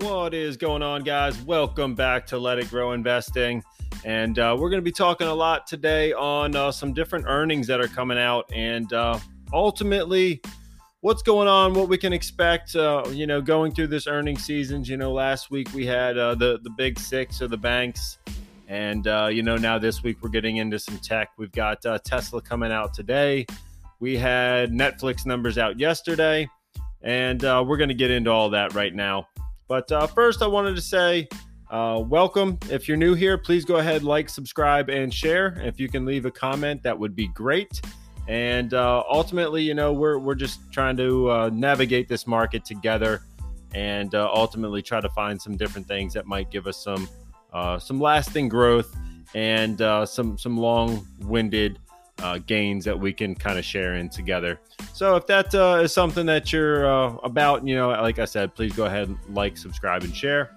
What is going on, guys? Welcome back to Let It Grow Investing. And uh, we're going to be talking a lot today on uh, some different earnings that are coming out and uh, ultimately what's going on, what we can expect, uh, you know, going through this earning season. You know, last week we had uh, the, the big six of the banks. And, uh, you know, now this week we're getting into some tech. We've got Tesla coming out today. We had Netflix numbers out yesterday. And we're going to get into all that right now. But uh, first, I wanted to say uh, welcome. If you're new here, please go ahead, like, subscribe, and share. If you can leave a comment, that would be great. And uh, ultimately, you know, we're, we're just trying to uh, navigate this market together and uh, ultimately try to find some different things that might give us some uh, some lasting growth and some some long-winded uh, gains that we can kind of share in together. So if that uh, is something that you're uh, about, you know, like I said, please go ahead, like, subscribe, and share.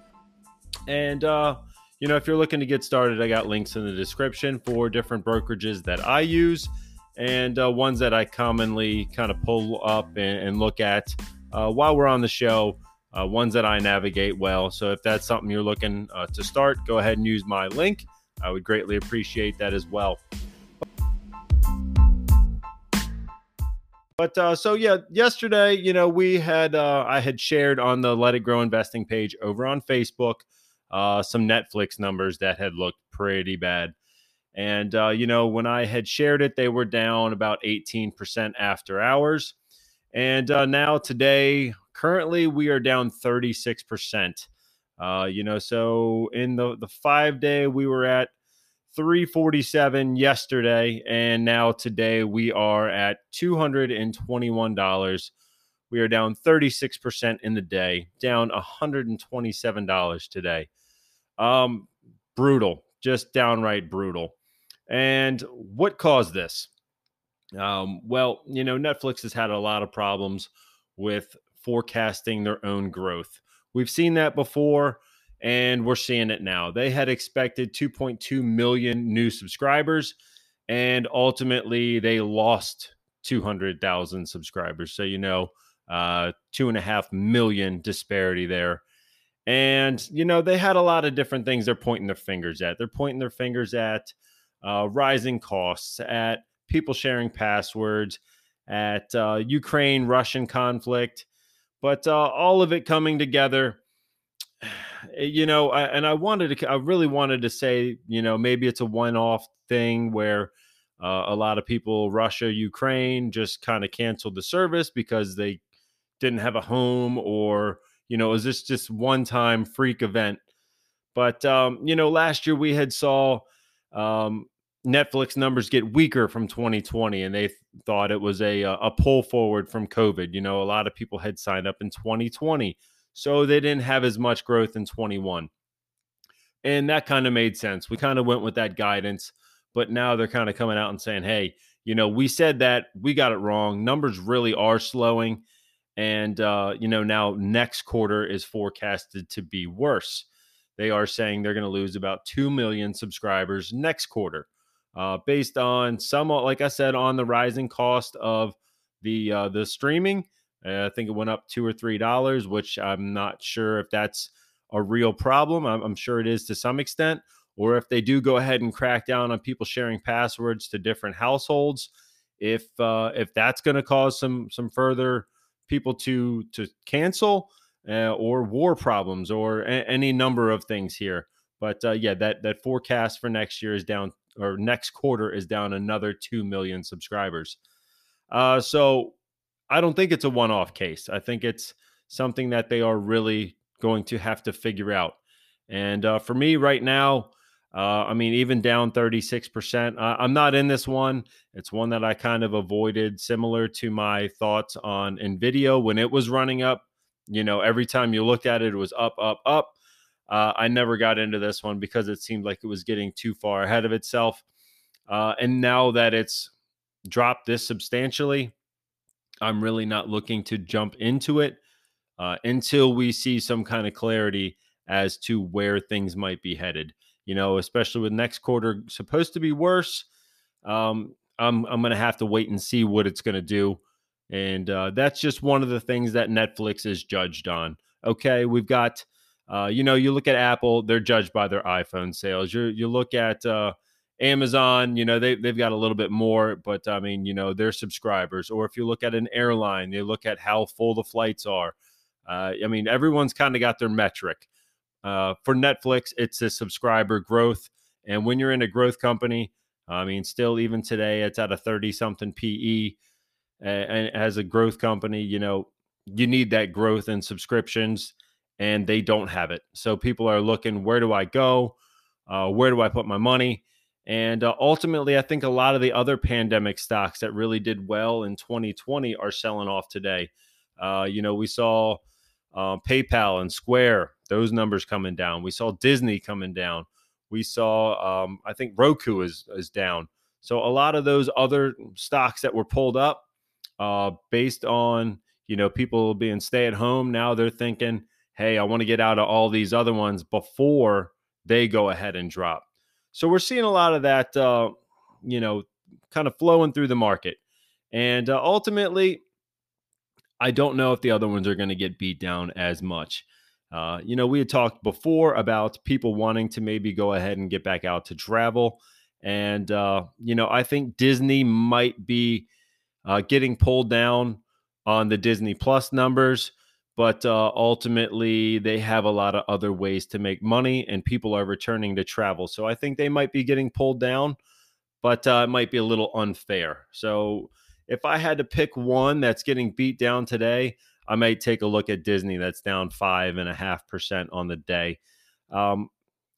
And uh, you know, if you're looking to get started, I got links in the description for different brokerages that I use and uh, ones that I commonly kind of pull up and, and look at uh, while we're on the show. Uh, ones that I navigate well. So if that's something you're looking uh, to start, go ahead and use my link. I would greatly appreciate that as well. But uh, so yeah, yesterday, you know, we had uh, I had shared on the Let It Grow investing page over on Facebook uh, some Netflix numbers that had looked pretty bad. And uh, you know, when I had shared it, they were down about 18% after hours. And uh, now today, currently, we are down 36%. Uh, you know, so in the the five day, we were at 347 yesterday and now today we are at $221 we are down 36% in the day down $127 today. Um brutal just downright brutal. And what caused this? Um well you know netflix has had a lot of problems with forecasting their own growth. We've seen that before and we're seeing it now. They had expected 2.2 million new subscribers, and ultimately they lost 200,000 subscribers. So, you know, uh, two and a half million disparity there. And, you know, they had a lot of different things they're pointing their fingers at. They're pointing their fingers at uh, rising costs, at people sharing passwords, at uh, Ukraine Russian conflict, but uh, all of it coming together you know, I, and I wanted to, I really wanted to say, you know, maybe it's a one off thing where uh, a lot of people, Russia, Ukraine, just kind of canceled the service because they didn't have a home or, you know, is this just one time freak event? But, um, you know, last year we had saw um, Netflix numbers get weaker from 2020 and they th- thought it was a, a pull forward from COVID. You know, a lot of people had signed up in 2020 so they didn't have as much growth in 21. And that kind of made sense. We kind of went with that guidance, but now they're kind of coming out and saying, hey, you know, we said that we got it wrong. Numbers really are slowing. And, uh, you know, now next quarter is forecasted to be worse. They are saying they're going to lose about 2 million subscribers next quarter, uh, based on some, like I said, on the rising cost of the uh, the streaming uh, I think it went up two or three dollars, which I'm not sure if that's a real problem. I'm, I'm, sure it is to some extent, or if they do go ahead and crack down on people sharing passwords to different households, if uh, if that's going to cause some some further people to to cancel uh, or war problems or a- any number of things here. But uh, yeah, that that forecast for next year is down, or next quarter is down another two million subscribers. Uh, so I don't think it's a one off case. I think it's something that they are really going to have to figure out. And uh, for me right now, uh, I mean, even down 36%, uh, I'm not in this one. It's one that I kind of avoided, similar to my thoughts on NVIDIA when it was running up. You know, every time you looked at it, it was up, up, up. Uh, I never got into this one because it seemed like it was getting too far ahead of itself. Uh, and now that it's dropped this substantially, I'm really not looking to jump into it uh, until we see some kind of clarity as to where things might be headed. You know, especially with next quarter supposed to be worse. Um, I'm I'm going to have to wait and see what it's going to do, and uh, that's just one of the things that Netflix is judged on. Okay, we've got Uh, you know, you look at Apple; they're judged by their iPhone sales. You you look at uh, Amazon, you know, they, they've got a little bit more, but I mean, you know, their subscribers. Or if you look at an airline, you look at how full the flights are. Uh, I mean, everyone's kind of got their metric. Uh, for Netflix, it's a subscriber growth. And when you're in a growth company, I mean, still even today, it's at a 30 something PE. And as a growth company, you know, you need that growth in subscriptions, and they don't have it. So people are looking, where do I go? Uh, where do I put my money? And uh, ultimately, I think a lot of the other pandemic stocks that really did well in 2020 are selling off today. Uh, you know, we saw uh, PayPal and Square, those numbers coming down. We saw Disney coming down. We saw, um, I think Roku is, is down. So a lot of those other stocks that were pulled up uh, based on, you know, people being stay at home, now they're thinking, hey, I want to get out of all these other ones before they go ahead and drop. So we're seeing a lot of that, uh, you know, kind of flowing through the market. And uh, ultimately, I don't know if the other ones are going to get beat down as much. Uh, you know, we had talked before about people wanting to maybe go ahead and get back out to travel. And, uh, you know, I think Disney might be uh, getting pulled down on the Disney Plus numbers but uh, ultimately they have a lot of other ways to make money and people are returning to travel so i think they might be getting pulled down but uh, it might be a little unfair. So if i had to pick one that's getting beat down today i might take a look at disney that's down five and a half percent on the day. Um,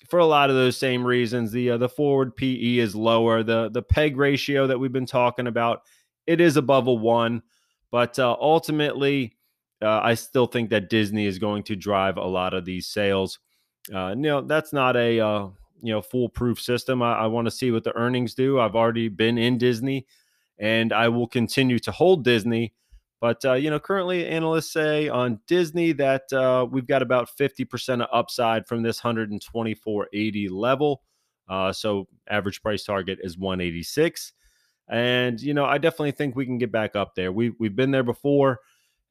for a lot of those same reasons the uh, the forward pe is lower. The the peg ratio that we've been talking about it is above a one but uh, ultimately uh, I still think that Disney is going to drive a lot of these sales. Uh, you know, that's not a uh, you know foolproof system. I, I want to see what the earnings do. I've already been in Disney, and I will continue to hold Disney. But uh, you know, currently analysts say on Disney that uh, we've got about 50% of upside from this 124.80 level. Uh, so average price target is 186. And you know, I definitely think we can get back up there. We we've been there before.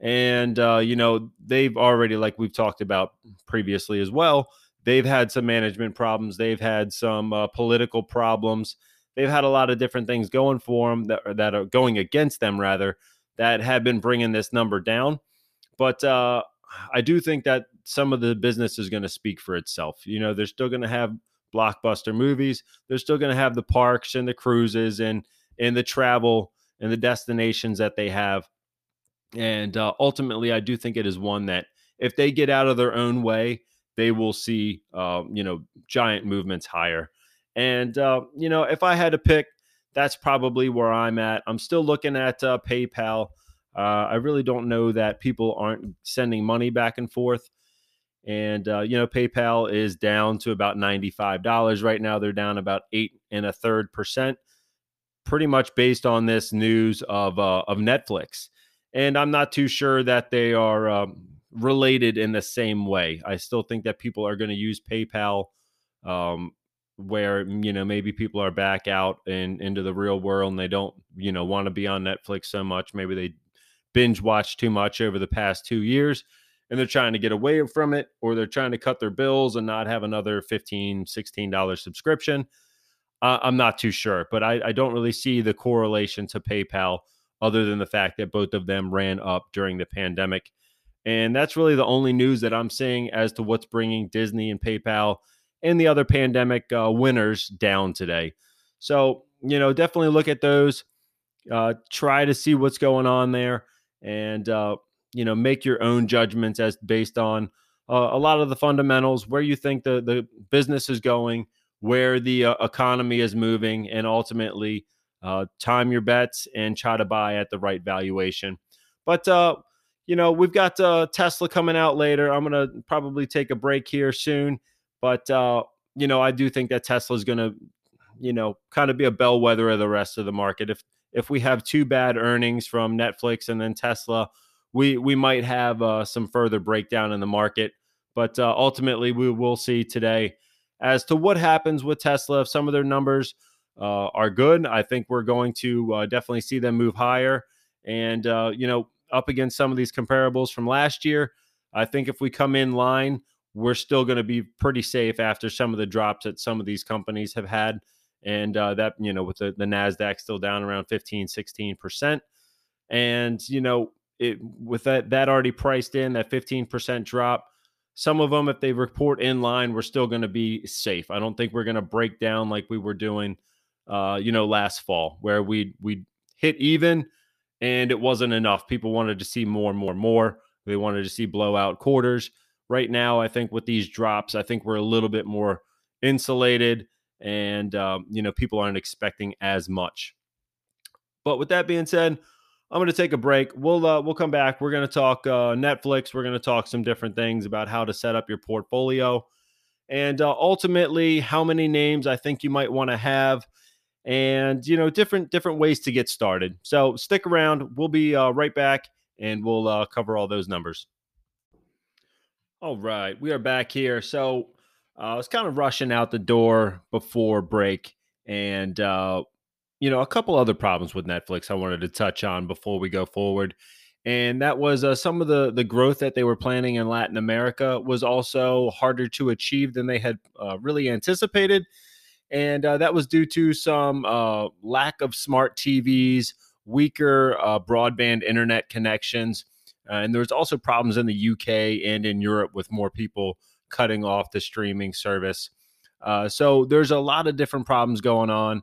And, uh, you know, they've already, like we've talked about previously as well, they've had some management problems. They've had some uh, political problems. They've had a lot of different things going for them that, that are going against them, rather, that have been bringing this number down. But uh, I do think that some of the business is going to speak for itself. You know, they're still going to have blockbuster movies. They're still going to have the parks and the cruises and and the travel and the destinations that they have. And uh, ultimately, I do think it is one that if they get out of their own way, they will see, uh, you know, giant movements higher. And, uh, you know, if I had to pick, that's probably where I'm at. I'm still looking at uh, PayPal. Uh, I really don't know that people aren't sending money back and forth. And, uh, you know, PayPal is down to about $95 right now. They're down about eight and a third percent, pretty much based on this news of, of Netflix and I'm not too sure that they are um, related in the same way. I still think that people are going to use PayPal, um, where you know maybe people are back out and into the real world and they don't you know want to be on Netflix so much. Maybe they binge watch too much over the past two years and they're trying to get away from it or they're trying to cut their bills and not have another 15 $16 subscription uh, i'm not too sure but I, I, don't really see the correlation to paypal other than the fact that both of them ran up during the pandemic. And that's really the only news that I'm seeing as to what's bringing Disney and PayPal and the other pandemic uh, winners down today. So, you know, definitely look at those, uh, try to see what's going on there, and, uh, you know, make your own judgments as based on uh, a lot of the fundamentals, where you think the, the business is going, where the uh, economy is moving, and ultimately, uh, time your bets and try to buy at the right valuation. But, uh, you know, we've got uh, Tesla coming out later. I'm to probably take a break here soon. But, uh, you know, I do think that Tesla is to, you know, kind of be a bellwether of the rest of the market. If if we have two bad earnings from Netflix and then Tesla, we we might have uh, some further breakdown in the market. But uh, ultimately, we will see today as to what happens with Tesla. If some of their numbers uh, are good. I think we're going to uh, definitely see them move higher. And, uh, you know, up against some of these comparables from last year, I think if we come in line we're still going to be pretty safe after some of the drops that some of these companies have had. And uh, that, you know, with the, the NASDAQ still down around 15, 16%. And, you know, it, with that, that already priced in, that 15% drop, some of them, if they report in line, we're still going to be safe. I don't think we're going to break down like we were doing, uh, you know, last fall, where we we hit even and it wasn't enough. People wanted to see more more more. They wanted to see blowout quarters. Right now, I think with these drops, I think we're a little bit more insulated, and um, you know, people aren't expecting as much. But with that being said, I'm going to take a break. We'll uh, we'll come back. We're going to talk uh, Netflix. We're going to talk some different things about how to set up your portfolio, and uh, ultimately how many names I think you might want to have, and you know different different ways to get started. So stick around. We'll be uh, right back, and we'll uh, cover all those numbers. All right, we are back here. So uh, I was kind of rushing out the door before break, and you know, a couple other problems with Netflix I wanted to touch on before we go forward. And that was uh, some of the the growth that they were planning in Latin America was also harder to achieve than they had uh, really anticipated, and uh, that was due to some uh, lack of smart TVs, weaker uh, broadband internet connections, uh, and there was also problems in the UK and in Europe with more people cutting off the streaming service. so there's a lot of different problems going on.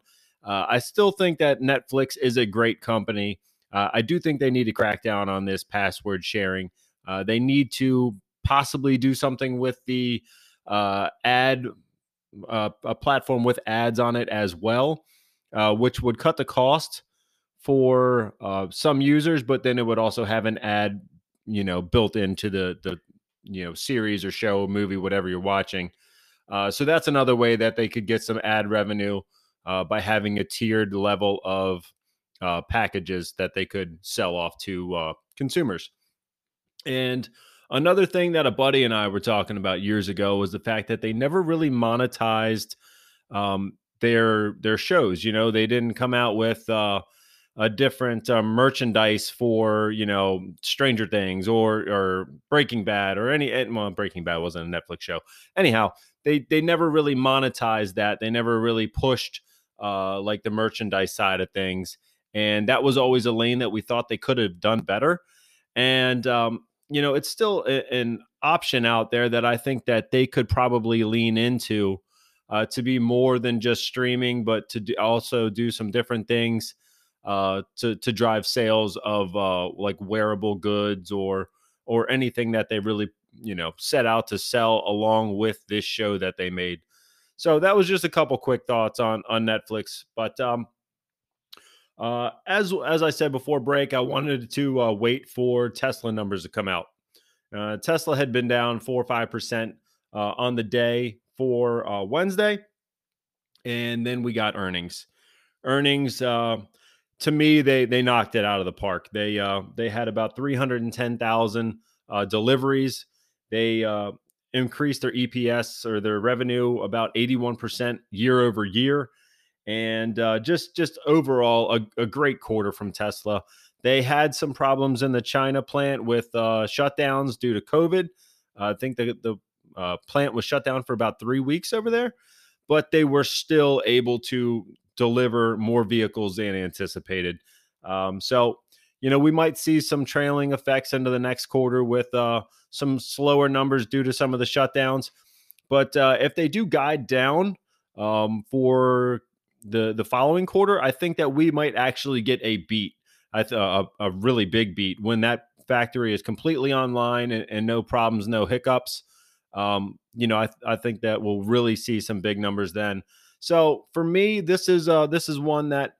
Uh, I still think that Netflix is a great company. Uh, I do think they need to crack down on this password sharing. Uh, they need to possibly do something with the uh, ad, uh, a platform with ads on it as well, uh, which would cut the cost for some users, but then it would also have an ad, you know, built into the the you know series or show, movie, whatever you're watching. so that's another way that they could get some ad revenue uh, by having a tiered level of uh, packages that they could sell off to uh, consumers. And another thing that a buddy and I were talking about years ago was the fact that they never really monetized um, their their shows. You know, they didn't come out with uh, a different uh, merchandise for you know Stranger Things or or Breaking Bad or any. Eh, well, Breaking Bad wasn't a Netflix show. Anyhow, they they never really monetized that. They never really pushed uh, like the merchandise side of things. And that was always a lane that we thought they could have done better. And, um, you know, it's still a, an option out there that I think that they could probably lean into uh, to be more than just streaming, but to do, also do some different things uh, to to drive sales of uh, like wearable goods or or anything that they really you know set out to sell along with this show that they made. So that was just a couple quick thoughts on on Netflix. But um, uh, as as I said before break, I wanted to uh, wait for Tesla numbers to come out. Uh, Tesla had been down four or five percent uh, on the day for uh, Wednesday, and then we got earnings. Earnings uh, to me, they they knocked it out of the park. They they had about three hundred and ten thousand deliveries. They increased their EPS or their revenue about 81% year over year. And uh, just just overall, a, a, great quarter from Tesla. They had some problems in the China plant with uh, shutdowns due to COVID. Uh, I think the, the uh, plant was shut down for about three weeks over there, but they were still able to deliver more vehicles than anticipated. Um, so you know, we might see some trailing effects into the next quarter with uh, some slower numbers due to some of the shutdowns. But uh, if they do guide down um, for the the following quarter, I think that we might actually get a beat, a, a really big beat when that factory is completely online and, and no problems, no hiccups. Um, you know, I, I think that we'll really see some big numbers then. So for me, this is uh, this is one that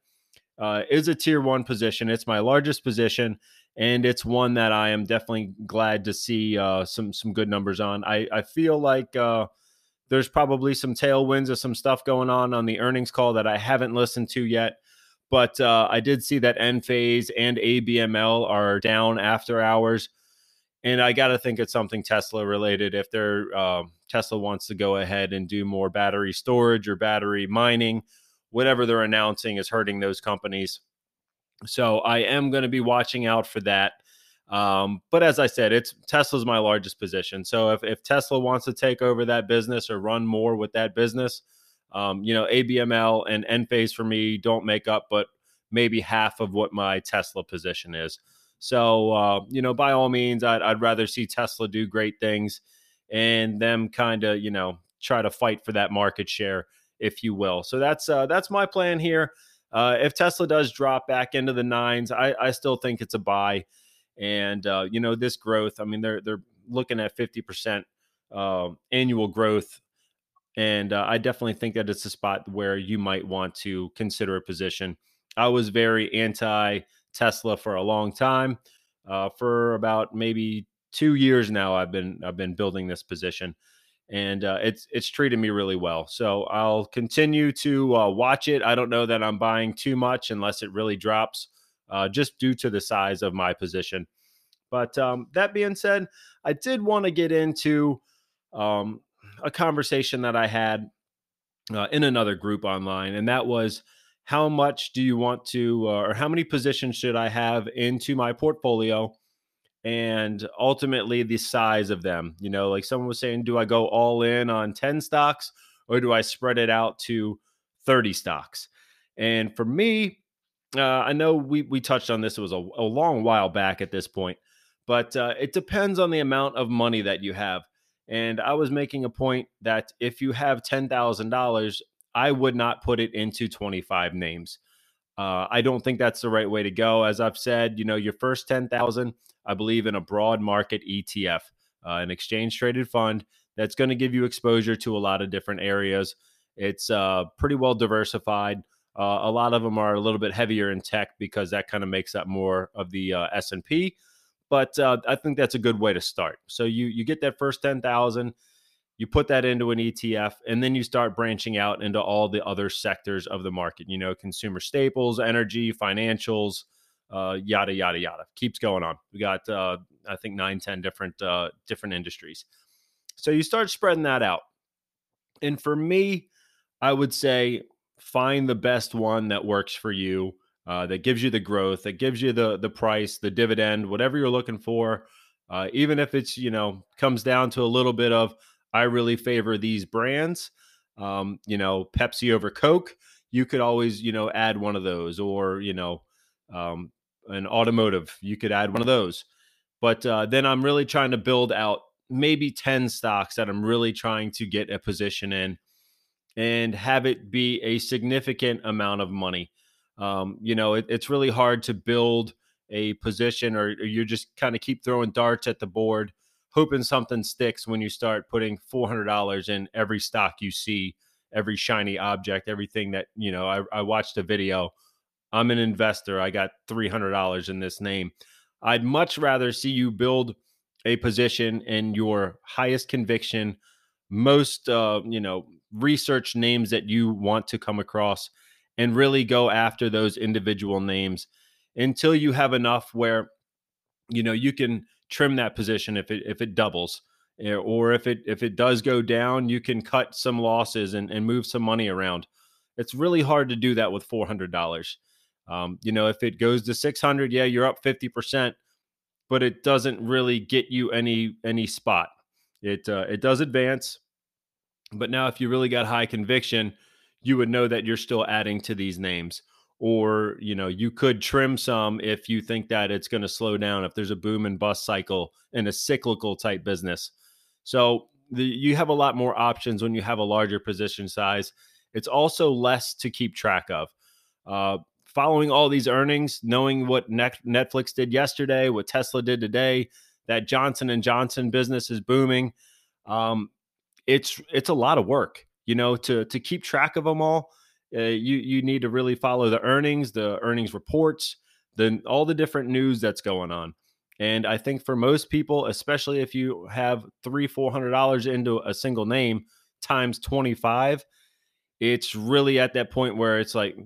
uh, is a tier one position. It's my largest position, and it's one that I am definitely glad to see uh, some some good numbers on. I I feel like uh, there's probably some tailwinds of some stuff going on on the earnings call that I haven't listened to yet. But uh, I did see that Enphase and ABML are down after hours, and I got to think it's something Tesla related. If they're uh, Tesla wants to go ahead and do more battery storage or battery mining whatever they're announcing is hurting those companies. So I am going to be watching out for that. Um, but as I said, it's Tesla's my largest position. So if, if Tesla wants to take over that business or run more with that business, um, you know, ABML and Enphase for me don't make up, but maybe half of what my Tesla position is. So, uh, you know, by all means, I'd, I'd rather see Tesla do great things and them kind of, you know, try to fight for that market share, if you will. So that's uh, that's my plan here. Uh, if Tesla does drop back into the nines, I, I still think it's a buy. And uh, you know, this growth, I mean, they're they're looking at fifty percent uh, annual growth, and uh, I definitely think that it's a spot where you might want to consider a position. I was very anti Tesla for a long time. Uh, for about maybe two years now, I've been I've been building this position, and uh, it's it's treated me really well. So I'll continue to uh, watch it. I don't know that I'm buying too much unless it really drops, uh, just due to the size of my position. But um, that being said, I did want to get into um, a conversation that I had uh, in another group online, and that was how much do you want to, uh, or how many positions should I have into my portfolio? And ultimately, the size of them. You know, like someone was saying, do I go all in on 10 stocks or do I spread it out to 30 stocks? And for me, uh, I know we, we touched on this, it was a, a long while back at this point, but uh, it depends on the amount of money that you have. And I was making a point that if you have $10,000, I would not put it into 25 names. Uh, I don't think that's the right way to go. As I've said, you know, your first 10,000, I believe in a broad market ETF, uh, an exchange traded fund that's going to give you exposure to a lot of different areas. It's uh, pretty well diversified. Uh, a lot of them are a little bit heavier in tech because that kind of makes up more of the uh, S&P. But uh, I think that's a good way to start. So you you get that first 10,000 you put that into an ETF, and then you start branching out into all the other sectors of the market. You know, consumer staples, energy, financials, uh, yada yada yada. Keeps going on. We got uh, I think nine, ten different uh, different industries. So you start spreading that out, and for me, I would say find the best one that works for you. Uh, that gives you the growth, that gives you the the price, the dividend, whatever you're looking for. Uh, even if it's you know comes down to a little bit of I really favor these brands. Um, you know, Pepsi over Coke. You could always, you know, add one of those, or you know, um, an automotive. You could add one of those. But uh, then I'm really trying to build out maybe 10 stocks that I'm really trying to get a position in and have it be a significant amount of money. Um, you know, it, it's really hard to build a position or, or you just kind of keep throwing darts at the board hoping something sticks when you start putting $400 in every stock you see, every shiny object, everything that, you know, I, I watched a video. I'm an investor. I got $300 in this name. I'd much rather see you build a position in your highest conviction, most, uh, you know, research names that you want to come across and really go after those individual names until you have enough where, you know, you can – trim that position if it if it doubles eh, or if it if it does go down you can cut some losses and, and move some money around. It's really hard to do that with $400 um, you know if it goes to 600 yeah you're up 50% but it doesn't really get you any any spot. It uh, it does advance but now if you really got high conviction you would know that you're still adding to these names. Or you know you could trim some if you think that it's going to slow down if there's a boom and bust cycle in a cyclical type business. So the, you have a lot more options when you have a larger position size. It's also less to keep track of. Uh, following all these earnings knowing what netflix did yesterday what tesla did today that johnson and johnson business is booming um, it's it's a lot of work you know to to keep track of them all uh, you you need to really follow the earnings, the earnings reports, then all the different news that's going on. And I think for most people, especially if you have three, four hundred dollars into a single name times 25, it's really at that point where it's like,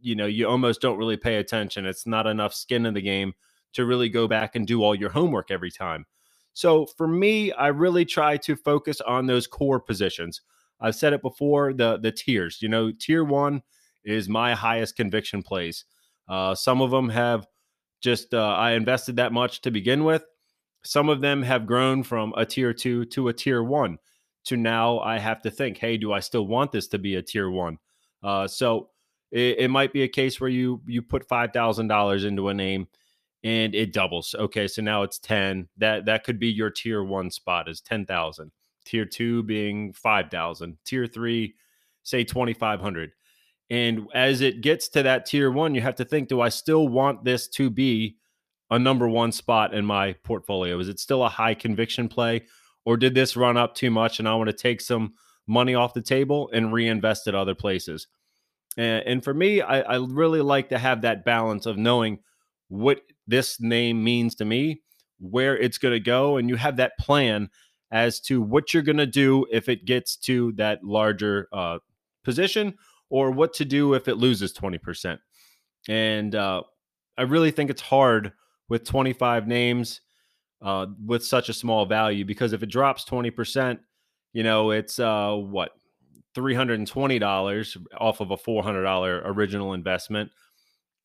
you know, you almost don't really pay attention. It's not enough skin in the game to really go back and do all your homework every time. So for me, I really try to focus on those core positions. I've said it before the the tiers. You know, tier one is my highest conviction plays. Uh, some of them have Just uh, I invested that much to begin with. Some of them have grown from a tier two to a tier one to now I have to think, hey, do I still want this to be a tier one? Uh, so it, it might be a case where you you put five thousand dollars into a name and it doubles. Okay, so now it's ten. That that could be your tier one spot is ten thousand. Tier two being five thousand. Tier three, say twenty five hundred. And as it gets to that tier one, you have to think: Do I still want this to be a number one spot in my portfolio? Is it still a high conviction play, or did this run up too much and I want to take some money off the table and reinvest it other places? And, and for me, I, I really like to have that balance of knowing what this name means to me, where it's going to go, and you have that plan as to what you're going to do if it gets to that larger uh, position or what to do if it loses 20%. And uh, I really think it's hard with 25 names uh, with such a small value because if it drops 20%, you know, it's uh, what $320 off of a $400 original investment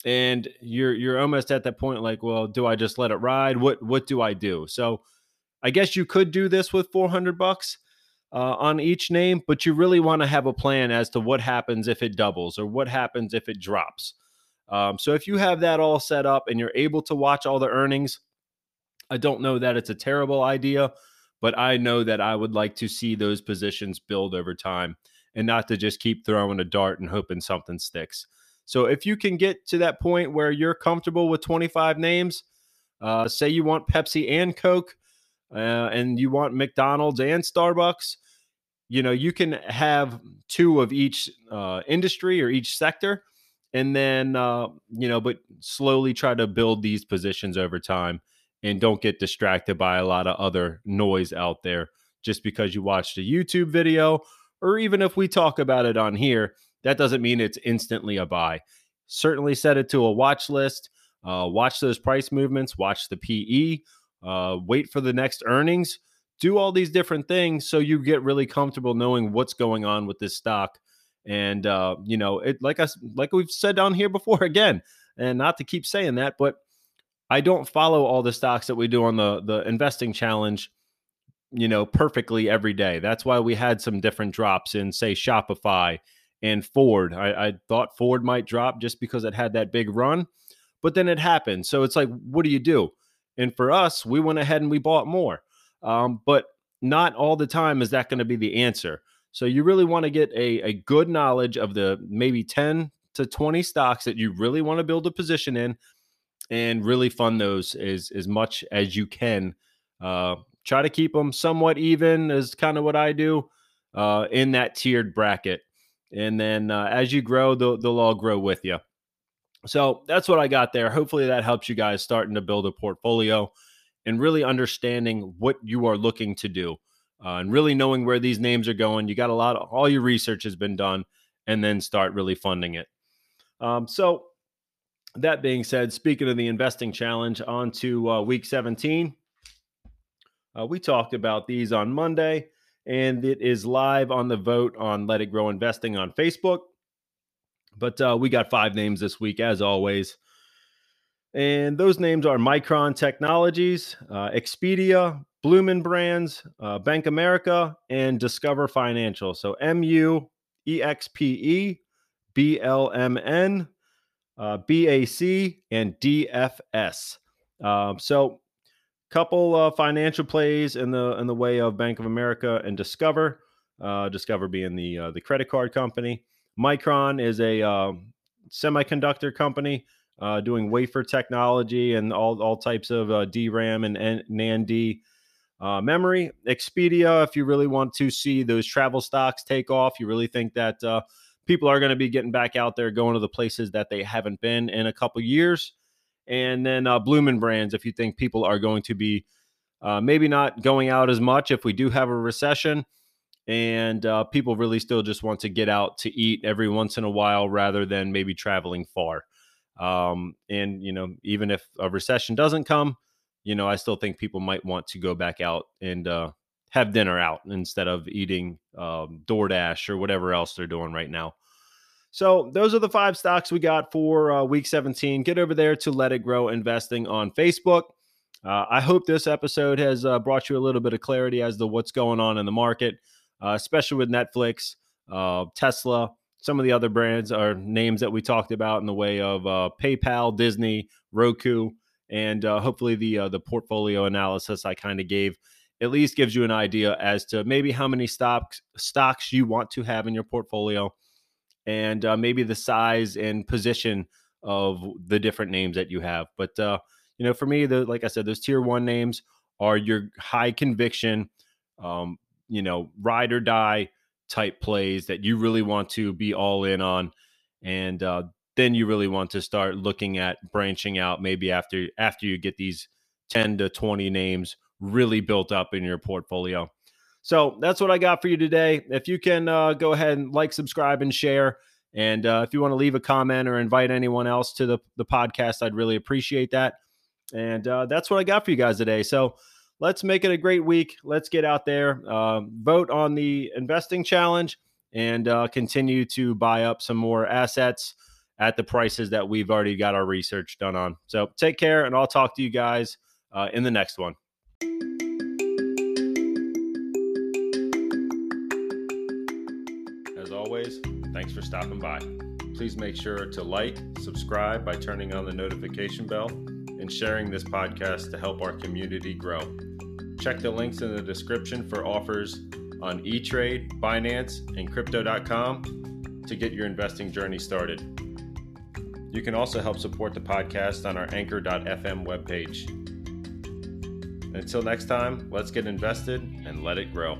and you're you're almost at that point like well do i just let it ride? What what do i do? So i guess you could do this with 400 bucks uh, on each name but you really want to have a plan as to what happens if it doubles or what happens if it drops. Um, so if you have that all set up and you're able to watch all the earnings i don't know that it's a terrible idea but i know that i would like to see those positions build over time and not to just keep throwing a dart and hoping something sticks so if you can get to that point where you're comfortable with 25 names, uh, say you want Pepsi and Coke, uh, and you want McDonald's and Starbucks, you know, you can have two of each uh, industry or each sector, and then, uh, you know, but slowly try to build these positions over time and don't get distracted by a lot of other noise out there just because you watched a YouTube video, or even if we talk about it on here that doesn't mean it's instantly a buy. Certainly set it to a watch list. Uh, watch those price movements, watch the PE, uh, wait for the next earnings, do all these different things so you get really comfortable knowing what's going on with this stock. And uh, you know, it like us like we've said down here before again, and not to keep saying that, but I don't follow all the stocks that we do on the the investing challenge, you know, perfectly every day. That's why we had some different drops in say Shopify and Ford. I, I, thought Ford might drop just because it had that big run, but then it happened. So it's like, what do you do? And for us, we went ahead and we bought more. Um, but not all the time is that going to be the answer. So you really want to get a, a good knowledge of the maybe 10 to 20 stocks that you really want to build a position in and really fund those as, as much as you can. Uh, try to keep them somewhat even, is kind of what I do uh, in that tiered bracket and then uh, as you grow, they'll, they'll all grow with you. So that's what I got there. Hopefully that helps you guys starting to build a portfolio and really understanding what you are looking to do uh, and really knowing where these names are going. You got a lot of all your research has been done, and then start really funding it. Um, so that being said, speaking of the investing challenge, on to uh, week 17. Uh, we talked about these on Monday and it is live on the vote on Let It Grow Investing on Facebook. But uh, we got five names this week, as always. And those names are Micron Technologies, uh, Expedia, Bloomin' Brands, uh, Bank America, and Discover Financial. So M U E X P E, B L M N, uh, B A C, and D F S. Um, so couple uh, financial plays in the in the way of Bank of America and Discover. Uh, Discover being the uh, the credit card company. Micron is a um, semiconductor company uh, doing wafer technology and all all types of uh, DRAM and, and NAND uh, memory. Expedia, if you really want to see those travel stocks take off, you really think that people are going to be getting back out there, going to the places that they haven't been in a couple years and then uh, Bloomin' Brands if you think people are going to be uh, maybe not going out as much if we do have a recession and uh, people really still just want to get out to eat every once in a while rather than maybe traveling far. Um, and you know, even if a recession doesn't come, you know, I still think people might want to go back out and uh, have dinner out instead of eating um, DoorDash or whatever else they're doing right now. So those are the five stocks we got for uh, week 17. Get over there to Let It Grow Investing on Facebook. Uh, I hope this episode has uh, brought you a little bit of clarity as to what's going on in the market, uh, especially with Netflix, uh, Tesla, some of the other brands are names that we talked about in the way of uh, PayPal, Disney, Roku, and hopefully the the portfolio analysis I kind of gave at least gives you an idea as to maybe how many stocks stocks you want to have in your portfolio and uh, maybe the size and position of the different names that you have. But uh, you know, for me, the like I said, those tier one names are your high conviction, um, you know, ride or die type plays that you really want to be all in on, and uh, then you really want to start looking at branching out maybe after after you get these ten to twenty names really built up in your portfolio. So that's what I got for you today. If you can uh, go ahead and like, subscribe, and share. And uh, if you want to leave a comment or invite anyone else to the, the podcast, I'd really appreciate that. And uh, that's what I got for you guys today. So let's make it a great week. Let's get out there, uh, vote on the investing challenge, and uh, continue to buy up some more assets at the prices that we've already got our research done on. So take care, and I'll talk to you guys uh, in the next one. Thanks for stopping by. Please make sure to like, subscribe by turning on the notification bell, and sharing this podcast to help our community grow. Check the links in the description for offers on eTrade, Binance, and Crypto.com to get your investing journey started. You can also help support the podcast on our Anchor.fm webpage. Until next time, let's get invested and let it grow.